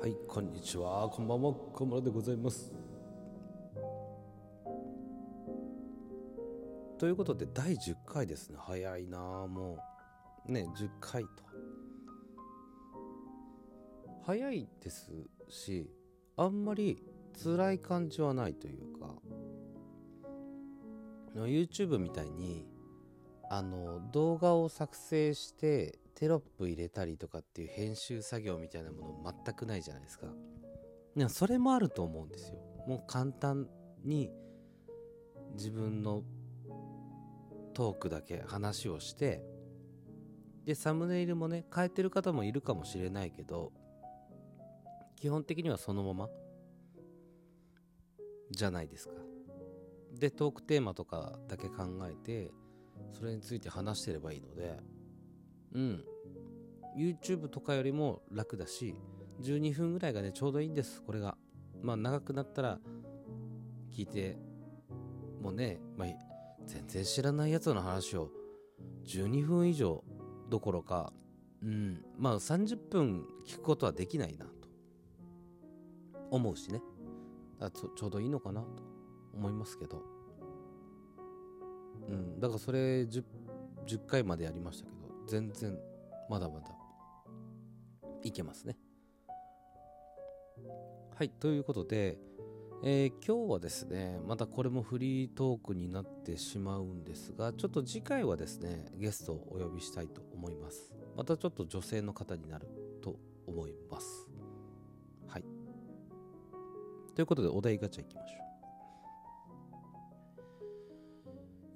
はいこんにちは。こんばんは。小村でございます。ということで第10回ですね。早いな。もうね10回と。早いですしあんまり辛い感じはないというか YouTube みたいにあの動画を作成してテロップ入れたりとかっていう編集作業みたいなもの全くないじゃないですか。でもそれもあると思うんですよ。もう簡単に自分のトークだけ話をしてでサムネイルもね変えてる方もいるかもしれないけど基本的にはそのままじゃないですか。でトークテーマとかだけ考えてそれについて話してればいいのでうん。YouTube とかよりも楽だし12分ぐらいがねちょうどいいんですこれが。まあ長くなったら聞いてもうね、まあ、全然知らないやつの話を12分以上どころかうん。まあ30分聞くことはできないなと。思うしね。ちょうどいいのかなと思いますけど。うん。だからそれ 10, 10回までやりましたけど。全然まだまだいけますね。はいということで、えー、今日はですねまたこれもフリートークになってしまうんですがちょっと次回はですねゲストをお呼びしたいと思います。またちょっと女性の方になると思います。はい。ということでお題ガチャいきましょう。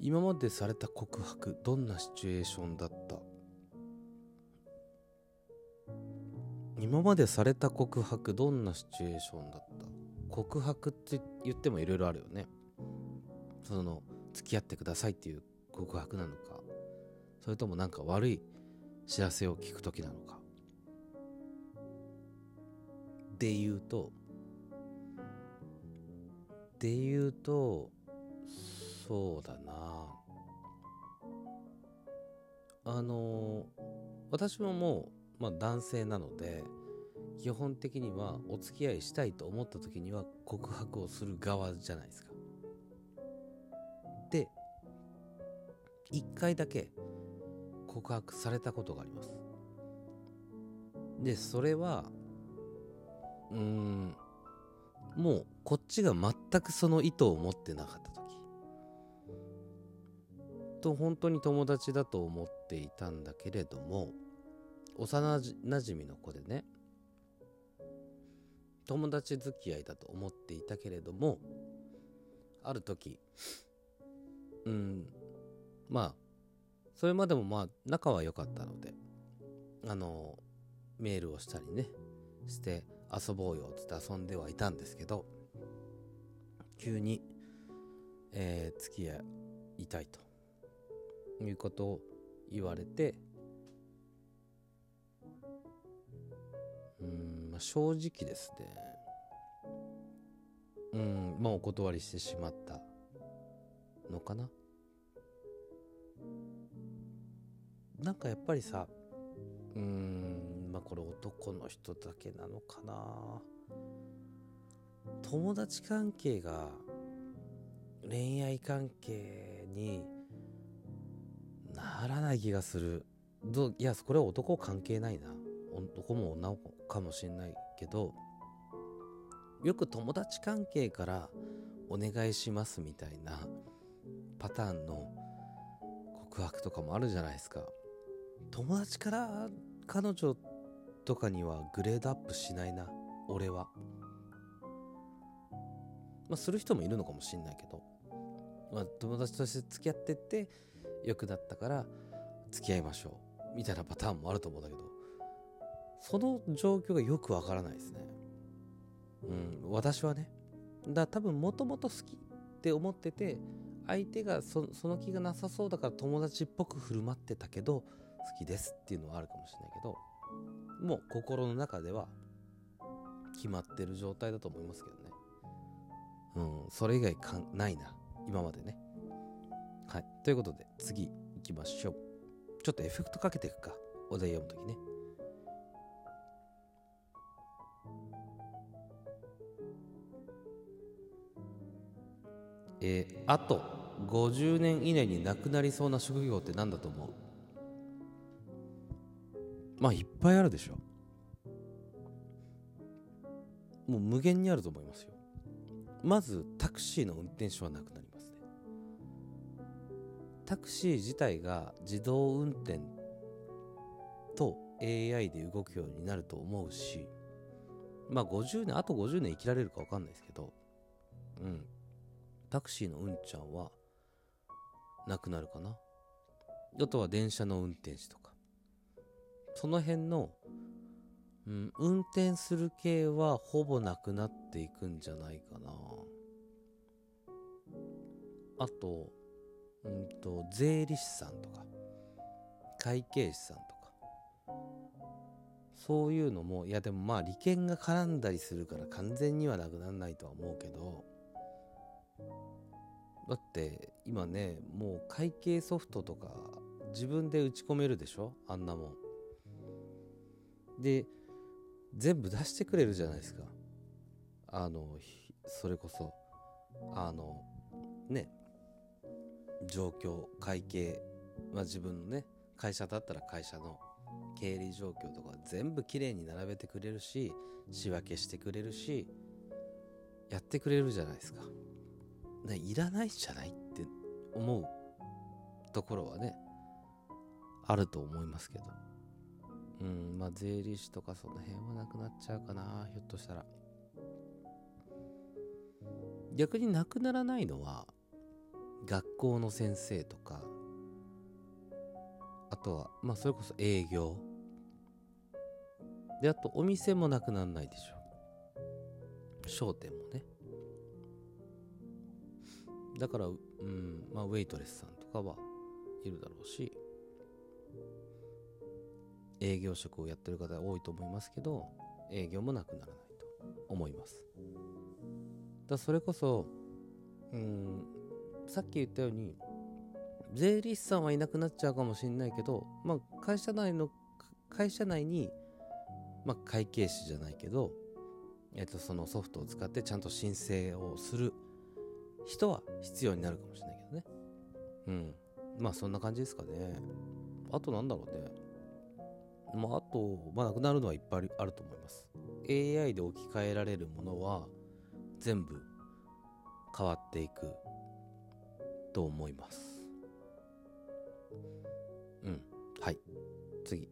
今までされた告白どんなシチュエーションだった？今までされた告白どんなシチュエーションだった？告白って言ってもいろいろあるよね。その付き合ってくださいっていう告白なのか。それともなんか悪い知らせを聞く時なのか。で言うとで言うとそうだな。あの私ももう、まあ、男性なので基本的にはお付き合いしたいと思った時には告白をする側じゃないですか。で一回だけ告白されたことがあります。でそれはうーんもうこっちが全くその意図を持ってなかった時と本当に友達だと思っていたんだけれども幼なじみの子でね。友達付き合いだと思っていたけれどもある時うんまあそれまでもまあ仲は良かったのであのメールをしたりねして遊ぼうよっつって遊んではいたんですけど急に、えー、付き合いたいということを言われてまあ、正直ですね。うんまあお断りしてしまったのかな。なんかやっぱりさうんまあこれ男の人だけなのかな。友達関係が恋愛関係にならない気がする。どいやこれは男関係ないな。男も女もかもしんないけどよく友達関係からお願いしますみたいなパターンの告白とかもあるじゃないですか。友達から彼女とかにはグレードアップしないな俺は。まあする人もいるのかもしんないけどまあ友達として付き合ってって良くなったから付き合いましょうみたいなパターンもあると思うんだけどその状況がよくわからないですねうん私はねだ多分もともと好きって思ってて相手がその気がなさそうだから友達っぽく振る舞ってたけど好きですっていうのはあるかもしれないけどもう心の中では決まってる状態だと思いますけどねうんそれ以外かないな今までねはい。ということで、次行きましょう。ちょっとエフェクトかけていくか。お題読むときね。えー、あと50年以内になくなりそうな職業って何だと思う？まあいっぱいあるでしょ。もう無限にあると思いますよ。まずタクシーの運転手はなくなりますね。タクシー自体が自動運転と AI で動くようになると思うしまあ50年あと50年生きられるか分かんないですけどうん。タクシーのうんちゃんはなくなるかな？あとは電車の運転手とか。その辺のうん、運転する系はほぼなくなっていくんじゃないかな。あと、うんと、税理士さんとか、会計士さんとか、そういうのも、いやでもまあ利権が絡んだりするから完全にはなくならないとは思うけど、だって今ね、もう会計ソフトとか自分で打ち込めるでしょ？あんなもん。で、全部出してくれるじゃないですかあのそれこそあのね状況会計、まあ、自分のね会社だったら会社の経理状況とか全部きれいに並べてくれるし仕分けしてくれるしやってくれるじゃないですか。ね、いらないじゃないって思うところはねあると思いますけど。うん、まあ税理士とかその辺はなくなっちゃうかな、ひょっとしたら。逆になくならないのは、学校の先生とか、あとは、まあそれこそ営業。で、あとお店もなくならないでしょう。商店もね。だから、うん、まあウェイトレスさんとかはいるだろうし、営業職をやってる方多いと思いますけど営業もなくならないと思います。だそれこそうんさっき言ったように税理士さんはいなくなっちゃうかもしれないけど、まあ、会社内の会社内に、まあ、会計士じゃないけど、えっと、そのソフトを使ってちゃんと申請をする人は必要になるかもしれないけどねうんまあそんな感じですかねあとなんだろうねまあ、あと、まあ、なくなるのはいっぱいあると思います。AI で置き換えられるものは全部変わっていくと思います。うん。はい。次。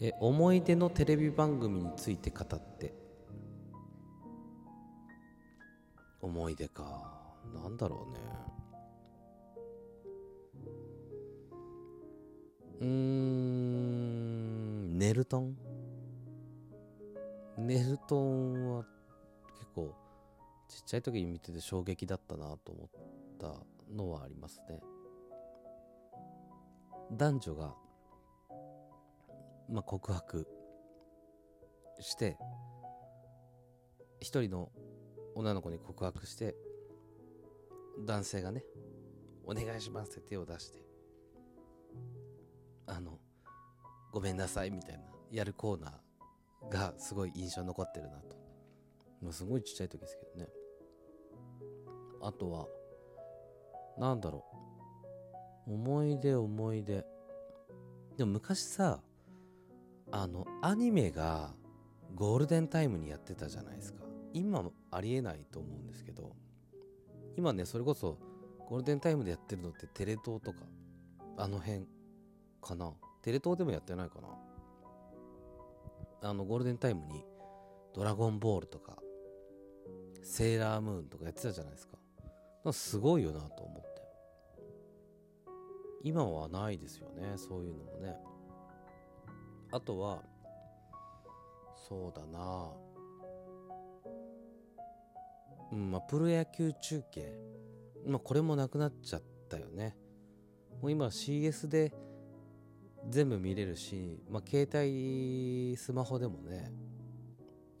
え、思い出のテレビ番組について語って。思い出か。なんだろうね。うーん、ネルトン？ネルトンは結構ちっちゃい時に見てて衝撃だったなと思ったのはありますね。男女が、まあ、告白して一人の女の子に告白して男性がねお願いしますって手を出してあのごめんなさいみたいなやるコーナーがすごい印象残ってるなと。もうすごいちっちゃい時ですけどね。あとはなんだろう。思い出思い出。でも昔さあのアニメがゴールデンタイムにやってたじゃないですか。今ありえないと思うんですけど今ねそれこそゴールデンタイムでやってるのってテレ東とかあの辺かな。テレ東でもやってないかな。あのゴールデンタイムにドラゴンボールとかセーラームーンとかやってたじゃないですかか。すごいよなと思って。今はないですよねそういうのもね。あとはそうだな。うんまあプロ野球中継。まあこれもなくなっちゃったよね。もう今 CS で全部見れるし、まあ、携帯スマホでもね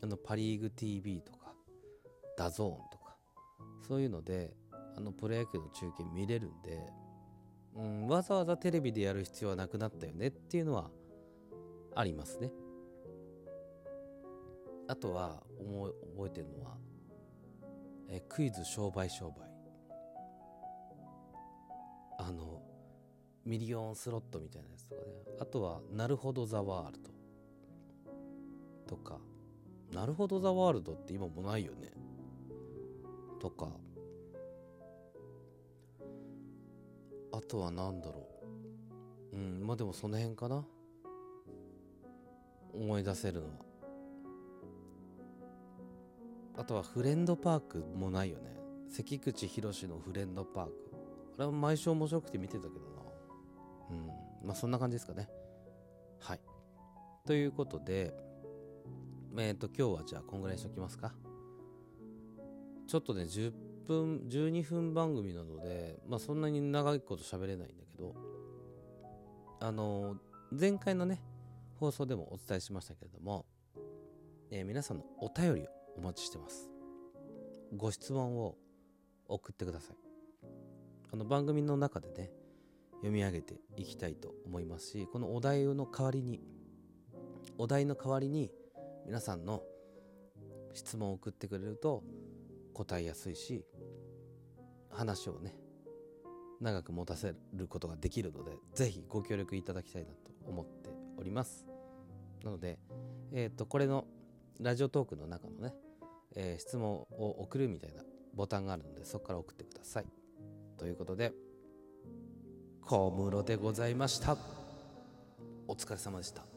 あのパ・リーグ TV とか DAZN とかそういうのであのプロ野球の中継見れるんで、うん、わざわざテレビでやる必要はなくなったよねっていうのはありますね。あとは覚えてるのはえークイズ商売商売。あのミリオンスロットみたいなやつとかね。あとは「なるほどザワールド」とか「なるほどザワールド」って今もないよね。とか。あとは何だろう。うんまあでもその辺かな。思い出せるのは。あとはフレンドパークもないよね。関口宏のフレンドパーク。あれは毎週面白くて見てたけどな。うん。まあそんな感じですかね。はい。ということでえっ、と今日はじゃあこんぐらいにしときますか。ちょっとね10分12分番組なのでまあそんなに長いこと喋れないんだけどあの前回のね放送でもお伝えしましたけれども、えー皆さんのお便りをお待ちしてます。ご質問を送ってください。あの番組の中でね読み上げていきたいと思いますしこのお題の代わりにお題の代わりに皆さんの質問を送ってくれると答えやすいし話をね長く持たせることができるのでぜひご協力いただきたいなと思っております。なのでえっ、とこれのラジオトークの中のね、えー質問を送るみたいなボタンがあるのでそこから送ってください。ということで小室でございました。お疲れ様でした。